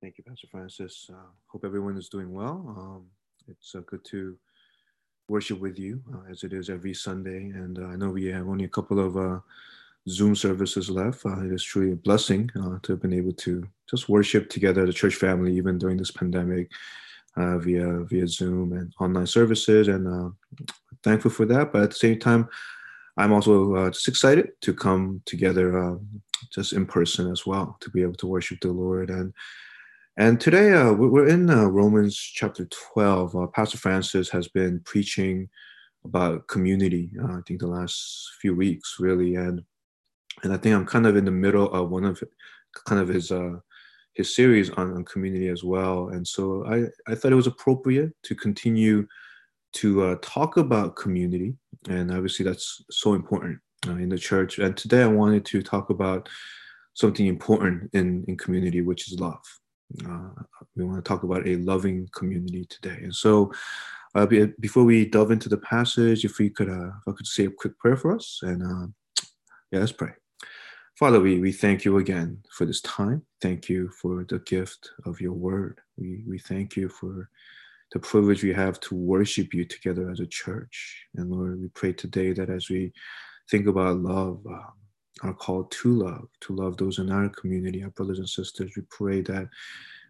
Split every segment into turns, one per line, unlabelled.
Thank you, Pastor Francis. Uh, hope everyone is doing well. Um, it's uh, good to worship with you uh, as it is every Sunday. And uh, I know we have only a couple of uh, Zoom services left. Uh, it is truly a blessing to have been able to just worship together, the church family, even during this pandemic, via via Zoom and online services. And thankful for that. But at the same time, I'm also just excited to come together just in person as well to be able to worship the Lord and and today uh, we're in uh, Romans chapter 12. Uh, Pastor Francis has been preaching about community, uh, I think the last few weeks, really. And and I think I'm kind of in the middle of one of kind of his uh, his series on, on community as well. And so I, I thought it was appropriate to continue to uh, talk about community. And obviously that's so important in the church. And today I wanted to talk about something important in, in community, which is love. Uh, we want to talk about a loving community today. And so, uh, before we delve into the passage, if we could, uh, if I could say a quick prayer for us, and uh, yeah, let's pray. Father, we, we thank you again for this time. Thank you for the gift of your word. We, we thank you for the privilege we have to worship you together as a church. And Lord, we pray today that as we think about love, um, are called to love, to love those in our community, our brothers and sisters. We pray that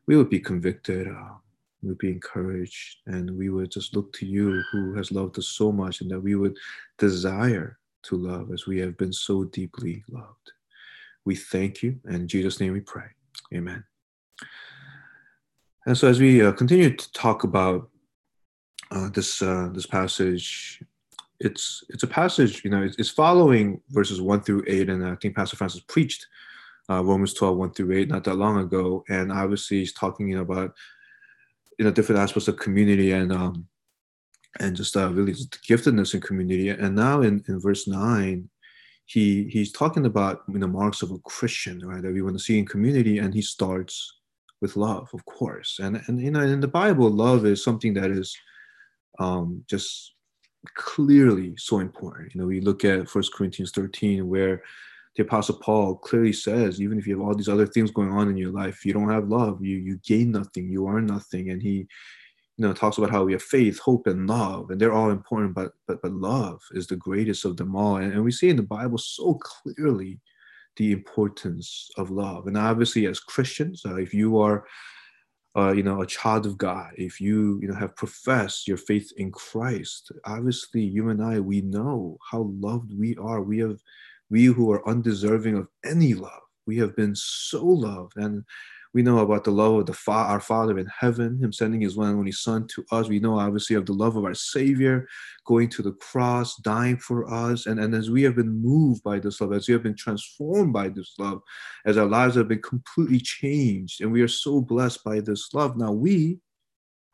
we would be convicted, uh, we would be encouraged, and we would just look to you who has loved us so much, and that we would desire to love as we have been so deeply loved. We thank you, and in Jesus' name we pray. Amen. And so, as we uh, continue to talk about uh, this uh, this passage, it's it's a passage, you know, it's, it's, following verses one through eight, and I think Pastor Francis preached uh, Romans 12, 1 through 8, not that long ago. And obviously he's talking about you know different aspects of community and um and just uh, really just giftedness in community. And now in, in verse 9, he he's talking about you know marks of a Christian, right? That we want to see in community, and he starts with love, of course. And and you know in the Bible, love is something that is um just clearly so important. You know, we look at First Corinthians 13, where the Apostle Paul clearly says, even if you have all these other things going on in your life, you don't have love, you you gain nothing, you are nothing. And he, you know, talks about how we have faith, hope, and love, and they're all important, but but but love is the greatest of them all. And, and we see in the Bible so clearly the importance of love. And obviously, as Christians, uh, if you are uh, you know, a child of God, if you, you know, have professed your faith in Christ, obviously you and I, we know how loved we are. We have, we who are undeserving of any love, we have been so loved. And we know about the love of the fa- our Father in heaven, Him sending His one and only Son to us. We know obviously of the love of our Savior going to the cross, dying for us. And, and as we have been moved by this love, as we have been transformed by this love, as our lives have been completely changed, and we are so blessed by this love. Now, we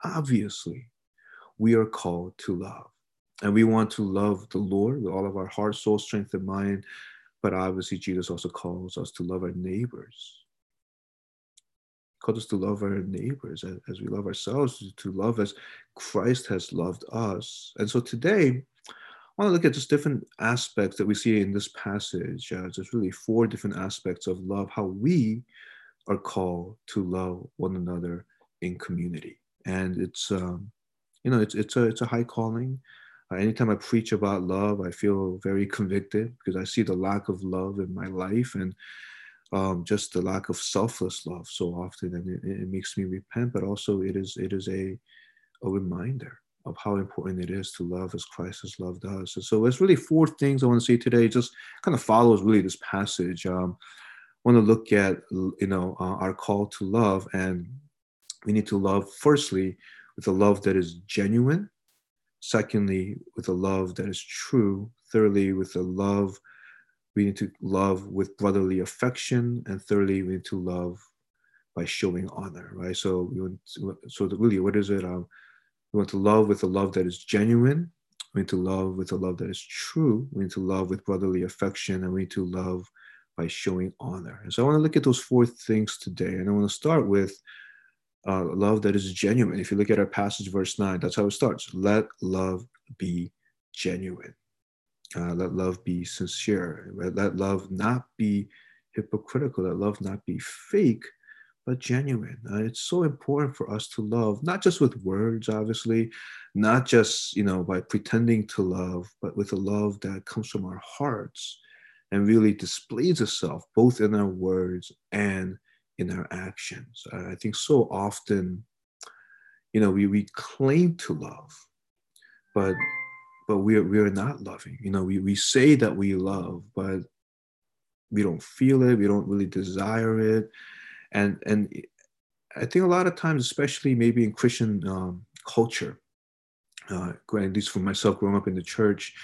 obviously we are called to love. And we want to love the Lord with all of our heart, soul, strength, and mind. But obviously, Jesus also calls us to love our neighbors called us to love our neighbors as we love ourselves, to love as Christ has loved us. And so today, I want to look at just different aspects that we see in this passage. Uh, there's really four different aspects of love, how we are called to love one another in community. And it's, um, you know, it's, it's, a, it's a high calling. Uh, anytime I preach about love, I feel very convicted because I see the lack of love in my life. And um, just the lack of selfless love so often, and it, it, makes me repent. But also, it is it is a a reminder of how important it is to love as Christ has loved us. And so, it's really four things I want to say today. Just kind of follows really this passage. Um, I want to look at you know uh, our call to love, and we need to love firstly with a love that is genuine. Secondly, with a love that is true. Thirdly, with a love we need to love with brotherly affection, and thirdly, we need to love by showing honor, right? So we want to, so really, what is it? Um, we want to love with a love that is genuine. We need to love with a love that is true. We need to love with brotherly affection, and we need to love by showing honor. And so I want to look at those four things today, and I want to start with uh, love that is genuine. If you look at our passage, verse nine, that's how it starts. Let love be genuine. Uh, let love be sincere. Let love not be hypocritical. Let love not be fake, but genuine. Uh, it's so important for us to love, not just with words, obviously, not just you know by pretending to love, but with a love that comes from our hearts and really displays itself both in our words and in our actions. I think so often, you know, we, we claim to love, but but we are, we are not loving. You know, we, we say that we love, but we don't feel it. We don't really desire it and and I think a lot of times, especially maybe in Christian um, culture, uh, at least for myself, growing up in the church,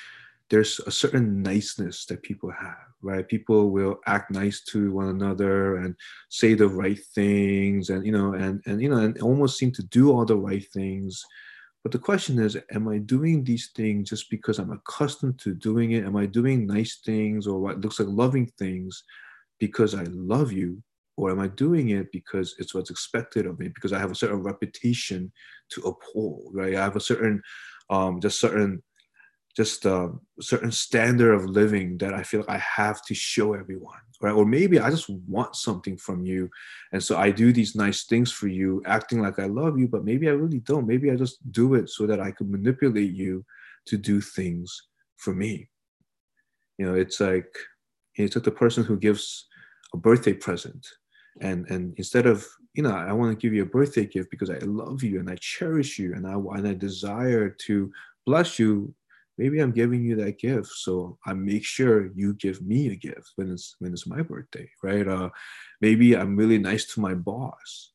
there's a certain niceness that people have, right? People will act nice to one another and say the right things, and you know, and and you know, and almost seem to do all the right things. But the question is, am I doing these things just because I'm accustomed to doing it? Am I doing nice things or what looks like loving things because I love you or am I doing it because it's what's expected of me? Because I have a certain reputation to uphold, right? I have a certain, um, just certain, just a um, certain standard of living that I feel like I have to show everyone, right? Or maybe I just want something from you, and so I do these nice things for you, acting like I love you, but maybe I really don't. Maybe I just do it so that I can manipulate you to do things for me. You know, it's like it's like the person who gives a birthday present and and instead of you know i want to give you a birthday gift because i love you and i cherish you and i and i desire to bless you maybe i'm giving you that gift so i make sure you give me a gift when it's when it's my birthday right uh maybe i'm really nice to my boss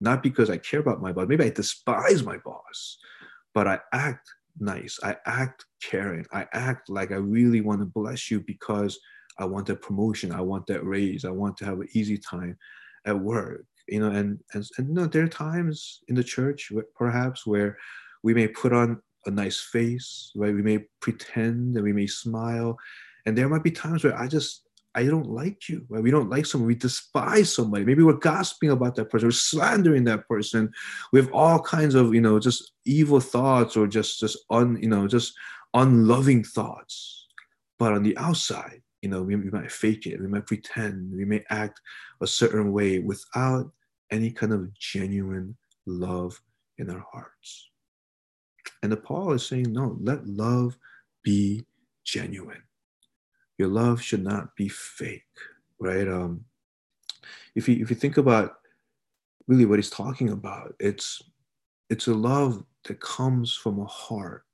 not because i care about my boss maybe i despise my boss but i act nice i act caring i act like i really want to bless you because I want that promotion. I want that raise. I want to have an easy time at work. You know, and and, and you know, there are times in the church perhaps where we may put on a nice face, right? We may pretend and we may smile. And there might be times where I just I don't like you. Right? We don't like someone. We despise somebody. Maybe we're gossiping about that person. We're slandering that person. We have all kinds of, you know, just evil thoughts or just just un, you know, just unloving thoughts. But on the outside, you know, we, we might fake it, we might pretend, we may act a certain way without any kind of genuine love in our hearts. And the Paul is saying, no, let love be genuine. Your love should not be fake, right? Um, if you if you think about really what he's talking about, it's it's a love that comes from a heart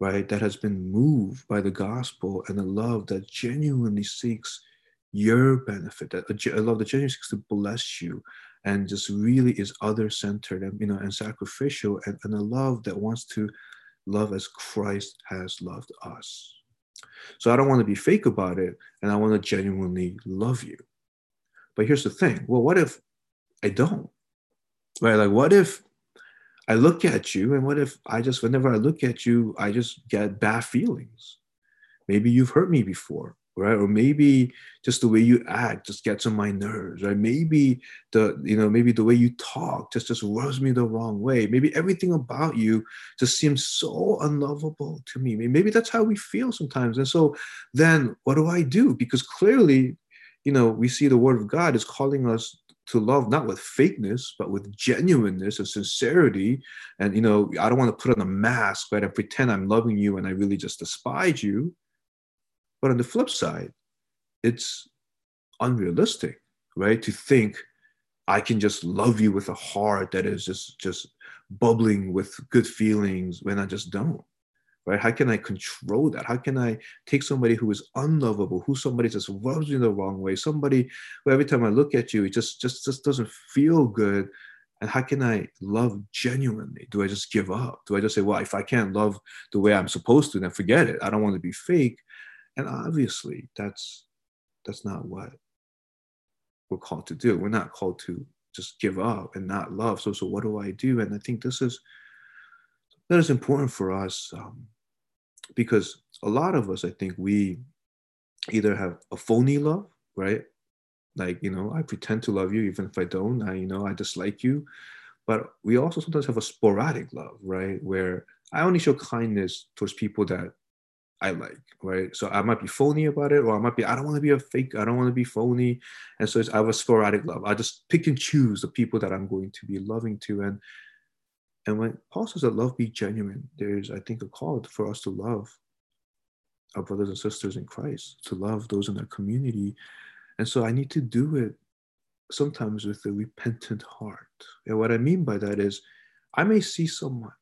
right, that has been moved by the gospel and a love that genuinely seeks your benefit, that a love that genuinely seeks to bless you and just really is other-centered and you know and sacrificial and, and a love that wants to love as Christ has loved us. So I don't want to be fake about it and I want to genuinely love you. But here's the thing. Well, what if I don't? Right? Like what if I look at you, and what if I just, whenever I look at you, I just get bad feelings? Maybe you've hurt me before, right? Or maybe just the way you act just gets on my nerves, right? Maybe the, you know, maybe the way you talk just just rubs me the wrong way. Maybe everything about you just seems so unlovable to me. Maybe that's how we feel sometimes. And so then what do I do? Because clearly, you know, we see the word of God is calling us to love not with fakeness but with genuineness and sincerity and you know i don't want to put on a mask right and pretend i'm loving you and i really just despise you but on the flip side it's unrealistic right to think i can just love you with a heart that is just just bubbling with good feelings when i just don't right? How can I control that? How can I take somebody who is unlovable, who somebody just rubs you the wrong way, somebody who every time I look at you, it just just just doesn't feel good. And how can I love genuinely? Do I just give up? Do I just say, well, if I can't love the way I'm supposed to, then forget it. I don't want to be fake. And obviously, that's that's not what we're called to do. We're not called to just give up and not love. So, so what do I do? And I think this is that is important for us um, because a lot of us, I think, we either have a phony love, right? Like, you know, I pretend to love you even if I don't. I, you know, I dislike you. But we also sometimes have a sporadic love, right? Where I only show kindness towards people that I like, right? So I might be phony about it, or I might be, I don't want to be a fake, I don't want to be phony. And so it's, I have a sporadic love. I just pick and choose the people that I'm going to be loving to. And and when Paul says that love be genuine, there's, I think, a call for us to love our brothers and sisters in Christ, to love those in our community. And so I need to do it sometimes with a repentant heart. And what I mean by that is I may see someone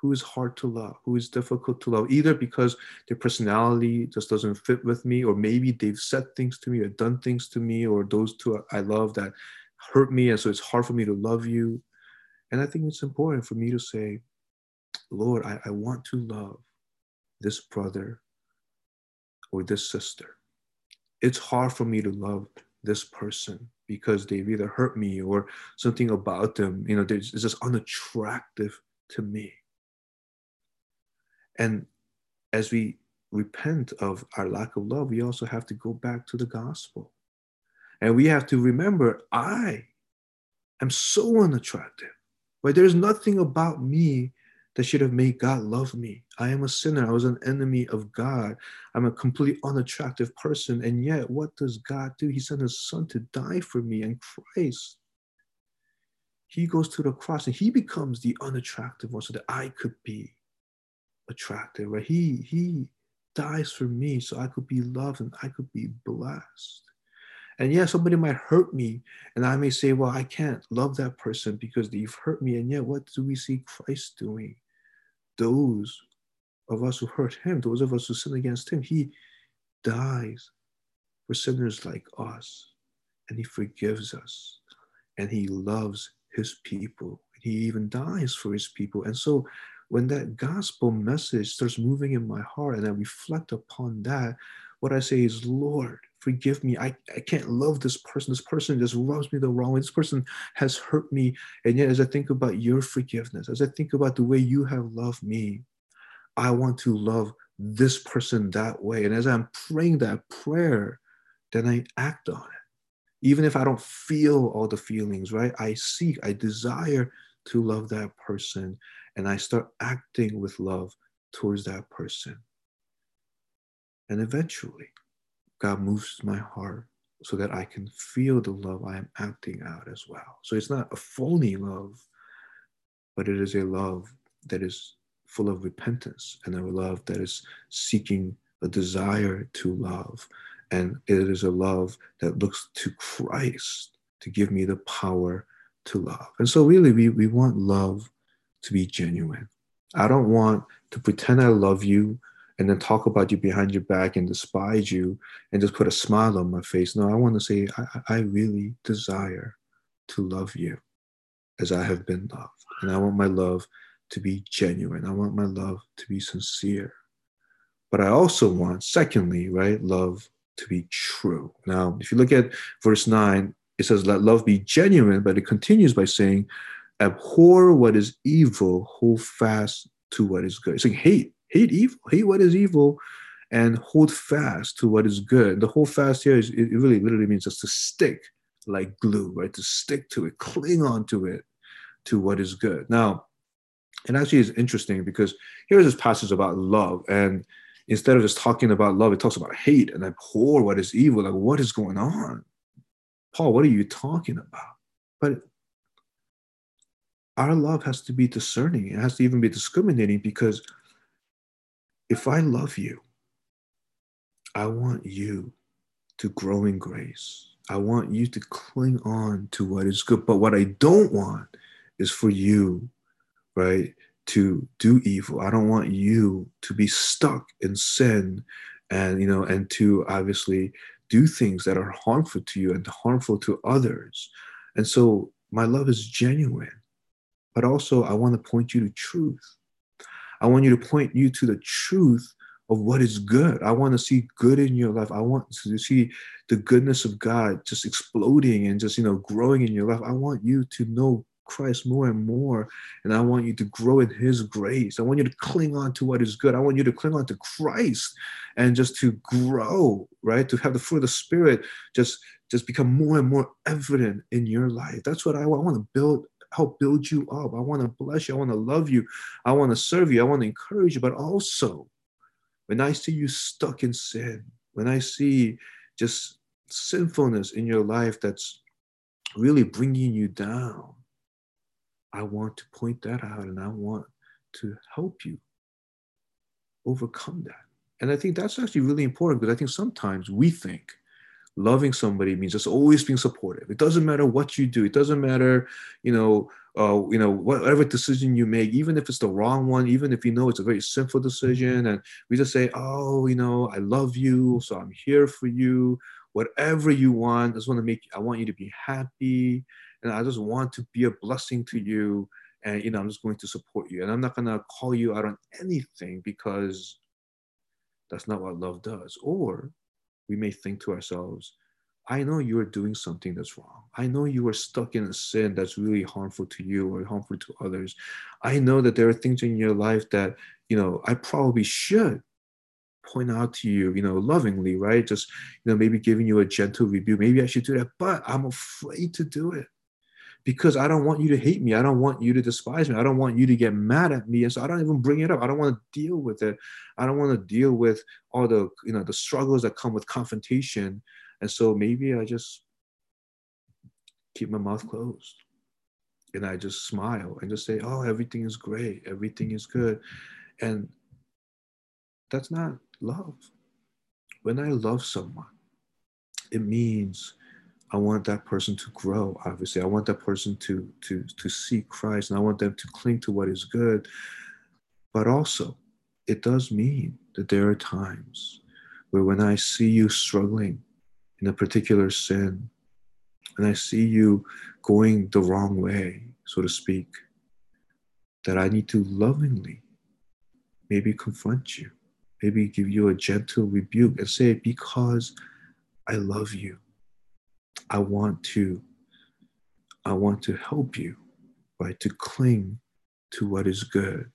who is hard to love, who is difficult to love, either because their personality just doesn't fit with me, or maybe they've said things to me or done things to me, or those two I love that hurt me. And so it's hard for me to love you. And I think it's important for me to say, Lord, I, I want to love this brother or this sister. It's hard for me to love this person because they've either hurt me or something about them, you know, it's just unattractive to me. And as we repent of our lack of love, we also have to go back to the gospel. And we have to remember, I am so unattractive. Right? There's nothing about me that should have made God love me. I am a sinner. I was an enemy of God. I'm a completely unattractive person. And yet, what does God do? He sent his son to die for me. And Christ, he goes to the cross and he becomes the unattractive one so that I could be attractive. Right? He, he dies for me so I could be loved and I could be blessed. And yeah, somebody might hurt me, and I may say, Well, I can't love that person because they've hurt me. And yet, what do we see Christ doing? Those of us who hurt him, those of us who sin against him, he dies for sinners like us, and he forgives us, and he loves his people. He even dies for his people. And so, when that gospel message starts moving in my heart and I reflect upon that, what I say is, Lord, forgive me. I, I can't love this person. This person just rubs me the wrong way. This person has hurt me. And yet, as I think about your forgiveness, as I think about the way you have loved me, I want to love this person that way. And as I'm praying that prayer, then I act on it. Even if I don't feel all the feelings, right? I seek, I desire to love that person. And I start acting with love towards that person. And eventually, God moves my heart so that I can feel the love I am acting out as well. So it's not a phony love, but it is a love that is full of repentance and a love that is seeking a desire to love. And it is a love that looks to Christ to give me the power to love. And so, really, we, we want love to be genuine. I don't want to pretend I love you and then talk about you behind your back and despise you and just put a smile on my face. No, I want to say, I, I really desire to love you as I have been loved. And I want my love to be genuine. I want my love to be sincere. But I also want, secondly, right, love to be true. Now, if you look at verse 9, it says, Let love be genuine, but it continues by saying, Abhor what is evil, hold fast to what is good. It's saying hate hate evil, hate what is evil, and hold fast to what is good. The hold fast here is it really literally means just to stick like glue, right? To stick to it, cling on to it, to what is good. Now, it actually is interesting because here's this passage about love, and instead of just talking about love, it talks about hate and abhor what is evil. Like, what is going on? Paul, what are you talking about? But our love has to be discerning. It has to even be discriminating because if I love you, I want you to grow in grace. I want you to cling on to what is good. But what I don't want is for you, right, to do evil. I don't want you to be stuck in sin and, you know, and to obviously do things that are harmful to you and harmful to others. And so my love is genuine, but also I want to point you to truth. I want you to point you to the truth of what is good. I want to see good in your life. I want to see the goodness of God just exploding and just, you know, growing in your life. I want you to know Christ more and more. And I want you to grow in his grace. I want you to cling on to what is good. I want you to cling on to Christ and just to grow, right? To have the fruit of the spirit just just become more and more evident in your life. That's what I want. I want to build help build you up. I want to bless you. I want to love you. I want to serve you. I want to encourage you, but also, when I see you stuck in sin, when I see just sinfulness in your life that's really bringing you down, I want to point that out and I want to help you overcome that. And I think that's actually really important because I think sometimes we think loving somebody means just always being supportive. It doesn't matter what you do. It doesn't matter, you know, uh, you know, whatever decision you make, even if it's the wrong one, even if you know it's a very simple decision, and we just say, "Oh, you know, I love you, so I'm here for you. Whatever you want, I just want to make. I want you to be happy, and I just want to be a blessing to you." And you know, I'm just going to support you, and I'm not gonna call you out on anything because that's not what love does. Or we may think to ourselves, I know you are doing something that's wrong. I know you are stuck in a sin that's really harmful to you or harmful to others. I know that there are things in your life that, you know, I probably should point out to you, you know, lovingly, right? Just, you know, maybe giving you a gentle review. Maybe I should do that, but I'm afraid to do it because I don't want you to hate me. I don't want you to despise me. I don't want you to get mad at me. And so I don't even bring it up. I don't want to deal with it. I don't want to deal with all the, you know, the struggles that come with confrontation. And so maybe I just keep my mouth closed and I just smile and just say, oh, everything is great. Everything is good. And that's not love. When I love someone, it means I want that person to grow. Obviously, I want that person to to to see Christ, and I want them to cling to what is good. But also, it does mean that there are times where when I see you struggling in a particular sin, and I see you going the wrong way, so to speak, that I need to lovingly maybe confront you, maybe give you a gentle rebuke and say, because I love you I want to I want to help you, right? To cling to what is good,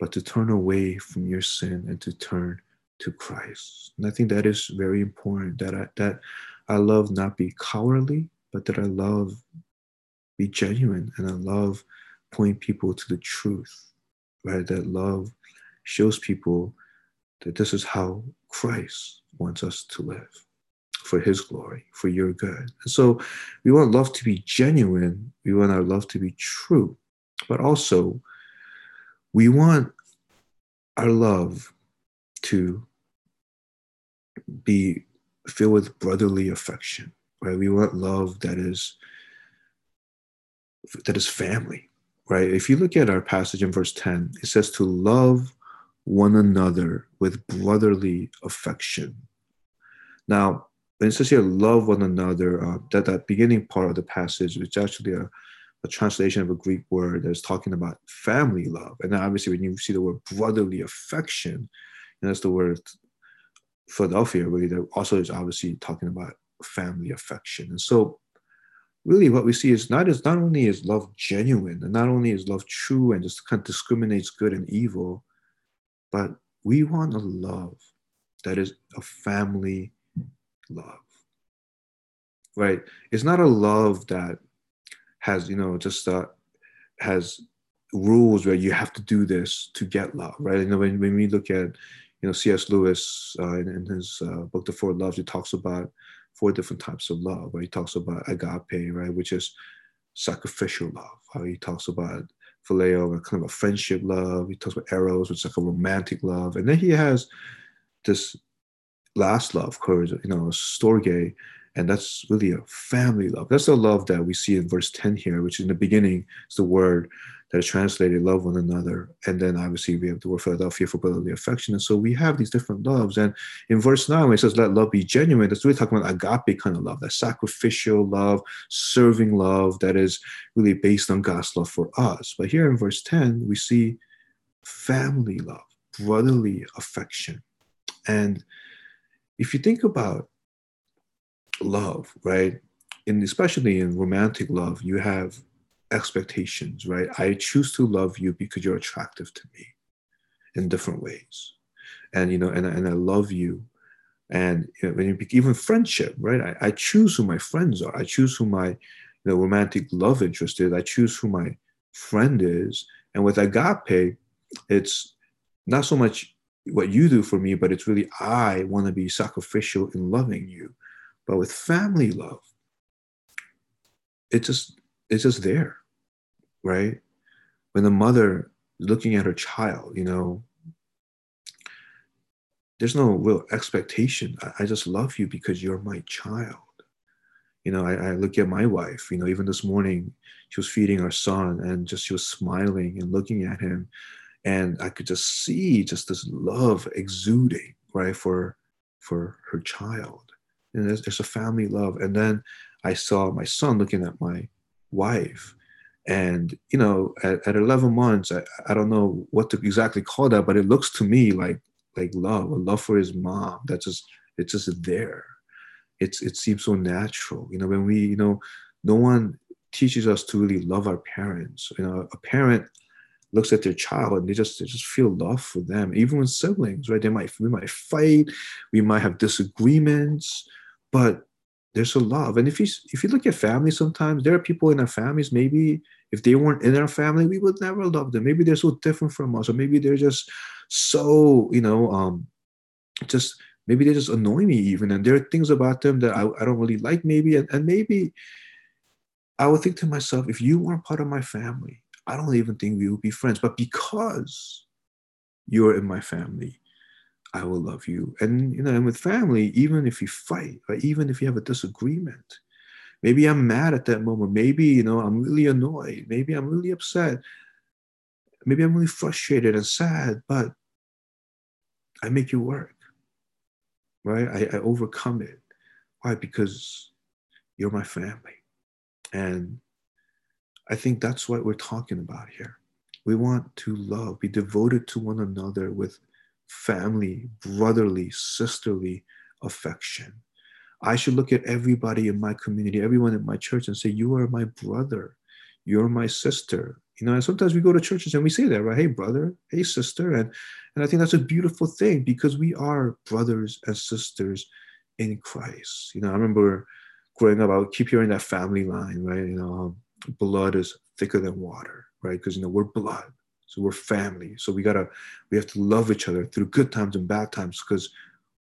but to turn away from your sin and to turn to Christ. And I think that is very important that I that I love not be cowardly, but that I love be genuine and I love point people to the truth, right? That love shows people that this is how Christ wants us to live for his glory, for your good. And so we want love to be genuine. We want our love to be true. But also, we want our love to be filled with brotherly affection, right? We want love that is that is family, right? If you look at our passage in verse 10, it says to love one another with brotherly affection. Now, it says here, love one another, uh, that, that beginning part of the passage, which actually a, a translation of a Greek word that's talking about family love. And then obviously, when you see the word brotherly affection, and that's the word Philadelphia, really, that also is obviously talking about family affection. And so, really, what we see is not is not only is love genuine, and not only is love true and just kind of discriminates good and evil, but we want a love that is a family love right? It's not a love that has you know just uh, has rules where you have to do this to get love right? You know when, when we look at you know cs lewis uh, in, in, his uh, book the four loves he talks about four different types of love right? He talks about agape right? Which is sacrificial love how he talks about phileo a kind of a friendship love. He talks about eros which is like a romantic love. And then he has this last love, courage, you know, storge, and that's really a family love. That's the love that we see in verse 10 here, which in the beginning is the word that is translated love one another. And then obviously we have the word Philadelphia for brotherly affection. And so we have these different loves. And in verse 9, it says, let love be genuine, that's really talking about agape kind of love, that sacrificial love, serving love that is really based on God's love for us. But here in verse 10, we see family love, brotherly affection. And if you think about love, right, and especially in romantic love, you have expectations, right? I choose to love you because you're attractive to me in different ways. And, you know, and, and I love you. And you know, even friendship, right? I, I choose who my friends are. I choose who my, you know, romantic love interest is. I choose who my friend is. And with agape, it's not so much what you do for me, but it's really I want to be sacrificial in loving you. But with family love, it's just it's just there, right? When the mother looking at her child, you know, there's no real expectation. I, I just love you because you're my child. You know, I, I look at my wife, you know, even this morning, she was feeding our son and just she was smiling and looking at him. And I could just see just this love exuding, right, for for her child. And there's, a family love. And then I saw my son looking at my wife. And, you know, at, at 11 months, I, I don't know what to exactly call that, but it looks to me like like love, a love for his mom. That's just it's just there. It's it seems so natural. You know, when we, you know, no one teaches us to really love our parents. You know, a parent looks at their child and they just they just feel love for them. Even with siblings, right? They might we might fight, we might have disagreements, but there's a love. And if you if you look at families, sometimes there are people in our families. Maybe if they weren't in our family, we would never love them. Maybe they're so different from us, or maybe they're just so you know, um, just maybe they just annoy me even. And there are things about them that I, I don't really like. Maybe and, and maybe I would think to myself, if you weren't part of my family, I don't even think we would be friends. But because you're in my family, I will love you. And you know, and with family, even if you fight, or even if you have a disagreement, maybe I'm mad at that moment. Maybe you know I'm really annoyed. Maybe I'm really upset. Maybe I'm really frustrated and sad. But I make you work, right? I, I overcome it. Why? Because you're my family, and I think that's what we're talking about here. We want to love, be devoted to one another with family, brotherly, sisterly affection. I should look at everybody in my community, everyone in my church, and say, You are my brother. You're my sister. You know, and sometimes we go to churches and we say that, right? Hey, brother, hey, sister. And, and I think that's a beautiful thing because we are brothers and sisters in Christ. You know, I remember growing up, I would keep hearing that family line, right? You know, um, blood is thicker than water, right? Because, you know, we're blood. So we're family. So we gotta, we have to love each other through good times and bad times because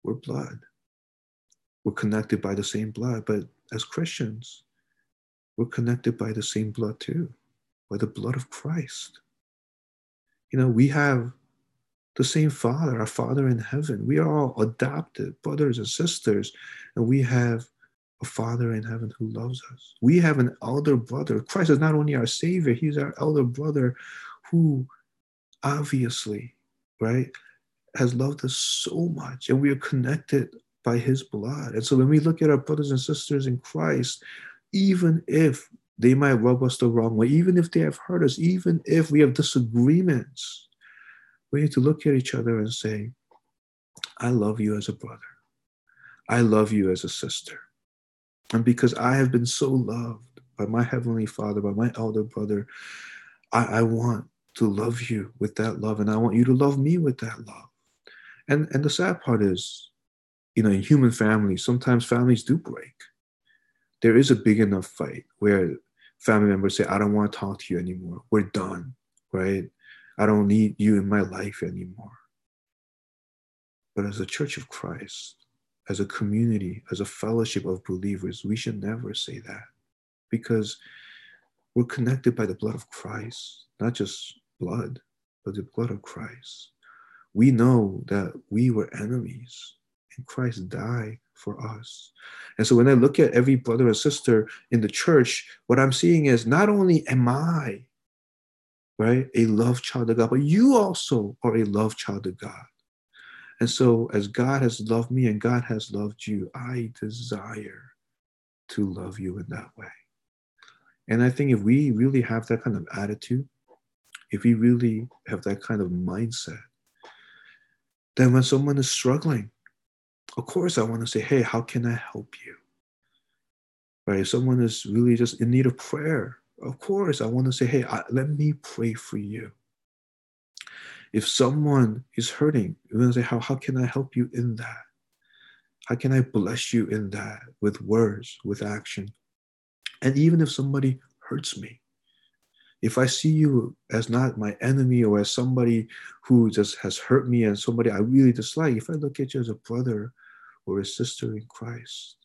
we're blood. We're connected by the same blood. But as Christians, we're connected by the same blood too, by the blood of Christ. You know, we have the same Father, our Father in heaven. We are all adopted brothers and sisters, and we have a Father in heaven who loves us. We have an elder brother. Christ is not only our Savior, He's our elder brother who obviously, right, has loved us so much and we are connected by his blood. And so when we look at our brothers and sisters in Christ, even if they might rub us the wrong way, even if they have hurt us, even if we have disagreements, we need to look at each other and say, I love you as a brother. I love you as a sister. And because I have been so loved by my Heavenly Father, by my elder brother, I, I want to love you with that love, and I want you to love me with that love. And and the sad part is, you know, in human families, sometimes families do break. There is a big enough fight where family members say, I don't want to talk to you anymore. We're done, right? I don't need you in my life anymore. But as a church of Christ, as a community, as a fellowship of believers, we should never say that because we're connected by the blood of Christ, not just blood, but the blood of Christ. We know that we were enemies and Christ died for us. And so when I look at every brother and sister in the church, what I'm seeing is not only am I, right, a love child of God, but you also are a love child of God. And so as God has loved me and God has loved you, I desire to love you in that way. And I think if we really have that kind of attitude, if we really have that kind of mindset, then when someone is struggling, of course, I want to say, hey, how can I help you? Right? If someone is really just in need of prayer, of course, I want to say, hey, I, let me pray for you. If someone is hurting, you want to say, how, how can I help you in that? How can I bless you in that with words, with action? And even if somebody hurts me, if I see you as not my enemy or as somebody who just has hurt me and somebody I really dislike, if I look at you as a brother or a sister in Christ,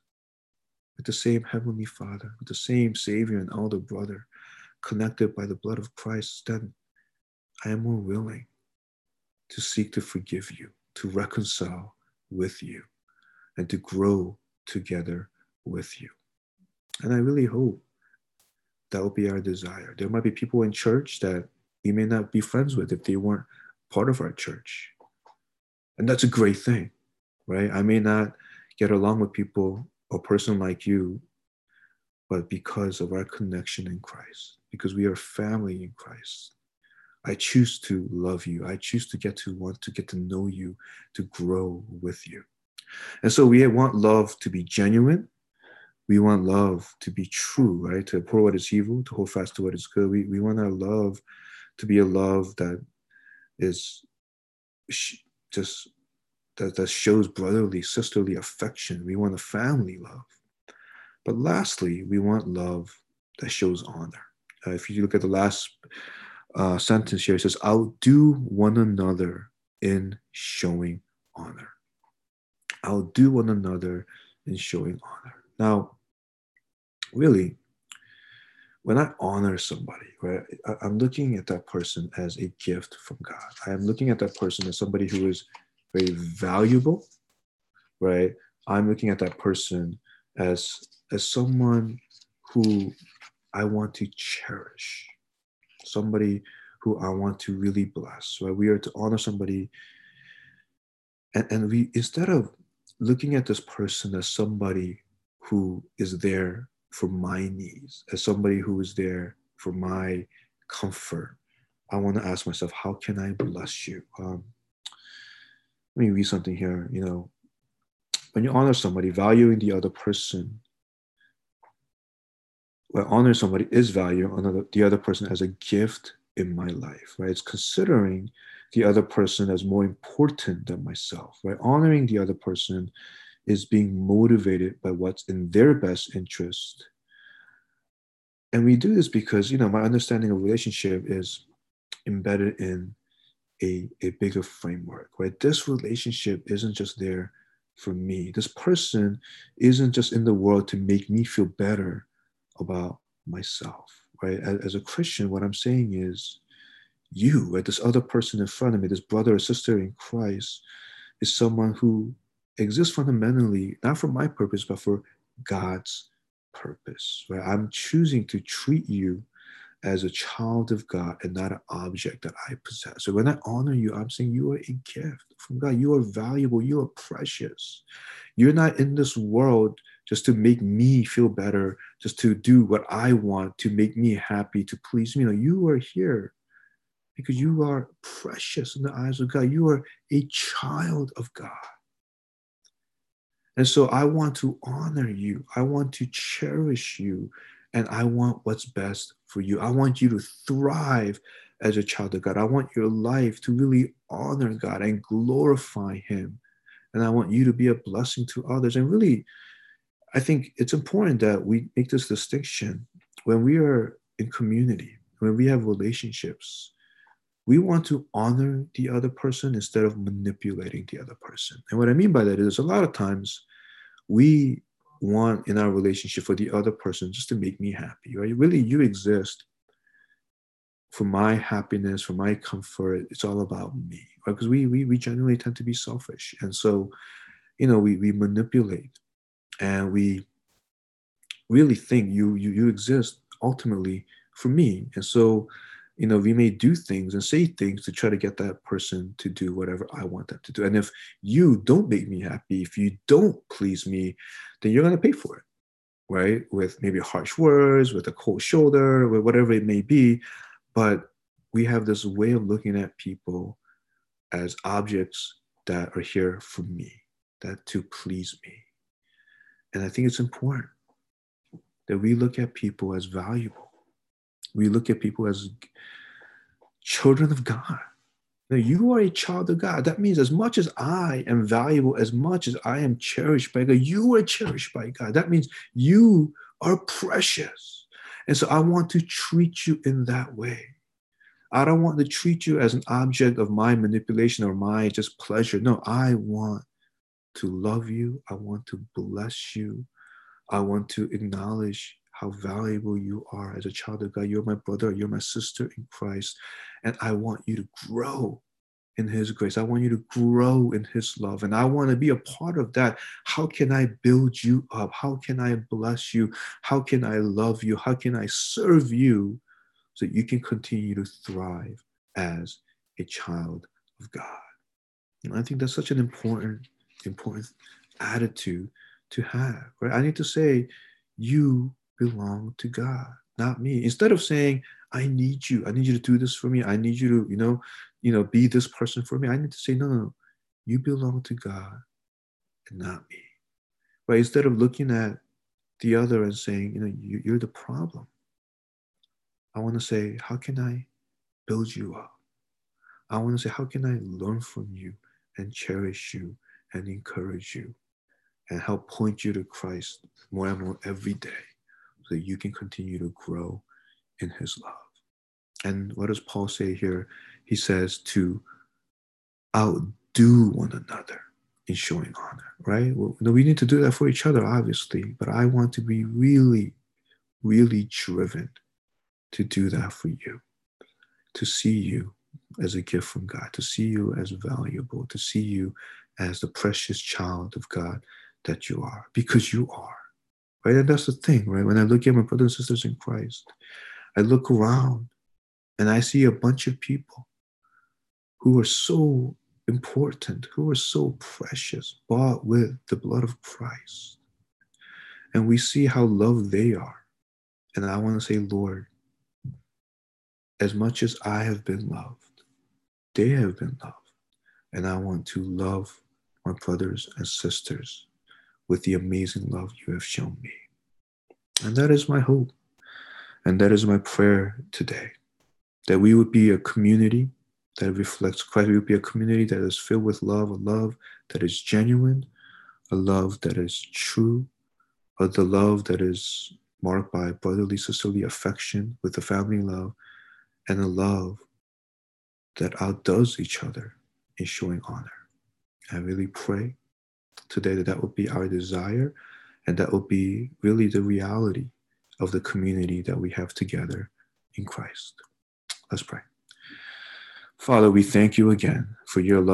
with the same Heavenly Father, with the same Savior and elder brother, connected by the blood of Christ, then I am more willing to seek to forgive you, to reconcile with you, and to grow together with you. And I really hope that will be our desire. There might be people in church that we may not be friends with if they weren't part of our church. And that's a great thing, right? I may not get along with people, a person like you, but because of our connection in Christ, because we are family in Christ. I choose to love you. I choose to get to want to get to know you, to grow with you. And so we want love to be genuine. We want love to be true, right? To abhor what is evil, to hold fast to what is good. We, we want our love to be a love that is just that, that shows brotherly, sisterly affection. We want a family love. But lastly, we want love that shows honor. Uh, if you look at the last uh, sentence here, it says, Outdo one another in showing honor. Outdo one another in showing honor. Now, really, when I honor somebody, right, I'm looking at that person as a gift from God. I am looking at that person as somebody who is very valuable, right? I'm looking at that person as as someone who I want to cherish, somebody who I want to really bless. Right? We are to honor somebody, and, and we instead of looking at this person as somebody who is there for my needs, as somebody who is there for my comfort, I want to ask myself, how can I bless you? Um, let me read something here. You know, when you honor somebody, valuing the other person, well, honor somebody is value another the other person as a gift in my life, right? It's considering the other person as more important than myself, right? Honoring the other person is being motivated by what's in their best interest. And we do this because, you know, my understanding of relationship is embedded in a, a bigger framework, right? This relationship isn't just there for me. This person isn't just in the world to make me feel better about myself, right? As, a Christian, what I'm saying is, you, right, this other person in front of me, this brother or sister in Christ, is someone who exists fundamentally not for my purpose, but for God's purpose, right? I'm choosing to treat you as a child of God and not an object that I possess. So when I honor you, I'm saying you are a gift from God. You are valuable. You are precious. You're not in this world just to make me feel better, just to do what I want, to make me happy, to please me. You you are here because you are precious in the eyes of God. You are a child of God. And so I want to honor you. I want to cherish you and I want what's best for you. I want you to thrive as a child of God. I want your life to really honor God and glorify Him. And I want you to be a blessing to others. And really, I think it's important that we make this distinction when we are in community, when we have relationships. We want to honor the other person instead of manipulating the other person. And what I mean by that is a lot of times we want in our relationship for the other person just to make me happy, right? Really, you exist for my happiness, for my comfort. It's all about me, right? Because we, we, we generally tend to be selfish. And so, you know, we, we manipulate and we really think you, you, you exist ultimately for me. And so, you know, we may do things and say things to try to get that person to do whatever I want them to do. And if you don't make me happy, if you don't please me, then you're going to pay for it, right? With maybe harsh words, with a cold shoulder, with whatever it may be. But we have this way of looking at people as objects that are here for me, that to please me. And I think it's important that we look at people as valuable we look at people as children of God. Now, you are a child of God. That means as much as I am valuable, as much as I am cherished by God, you are cherished by God. That means you are precious. And so I want to treat you in that way. I don't want to treat you as an object of my manipulation or my just pleasure. No, I want to love you. I want to bless you. I want to acknowledge how valuable you are as a child of God. You're my brother, you're my sister in Christ. And I want you to grow in His grace. I want you to grow in His love. And I want to be a part of that. How can I build you up? How can I bless you? How can I love you? How can I serve you? so you can continue to thrive as a child of God. And I think that's such an important, important attitude to have, right? I need to say, you belong to God, not me. Instead of saying, I need you, I need you to do this for me, I need you to, you know, you know, be this person for me. I need to say, no, no, no, you belong to God and not me. Right? Instead of looking at the other and saying, you know, you, you're the problem. I want to say, how can I build you up? I want to say, how can I learn from you and cherish you and encourage you and help point you to Christ more and more every day so that you can continue to grow in his love. And what does Paul say here? He says to outdo one another in showing honor, right? Well, we need to do that for each other, obviously, but I want to be really, really driven to do that for you, to see you as a gift from God, to see you as valuable, to see you as the precious child of God that you are, because you are. Right? And that's the thing, right? When I look at my brothers and sisters in Christ, I look around and I see a bunch of people who are so important, who are so precious, bought with the blood of Christ. And we see how loved they are. And I want to say, Lord, as much as I have been loved, they have been loved. And I want to love my brothers and sisters with the amazing love you have shown me. And that is my hope. And that is my prayer today that we would be a community that reflects Christ. We would be a community that is filled with love, a love that is genuine, a love that is true, a the love that is marked by brotherly, sisterly affection with the family love, and a love that outdoes each other in showing honor. I really pray today that that would be our desire and that would be really the reality of the community that we have together in Christ. Let's pray. Father, we thank you again for your love.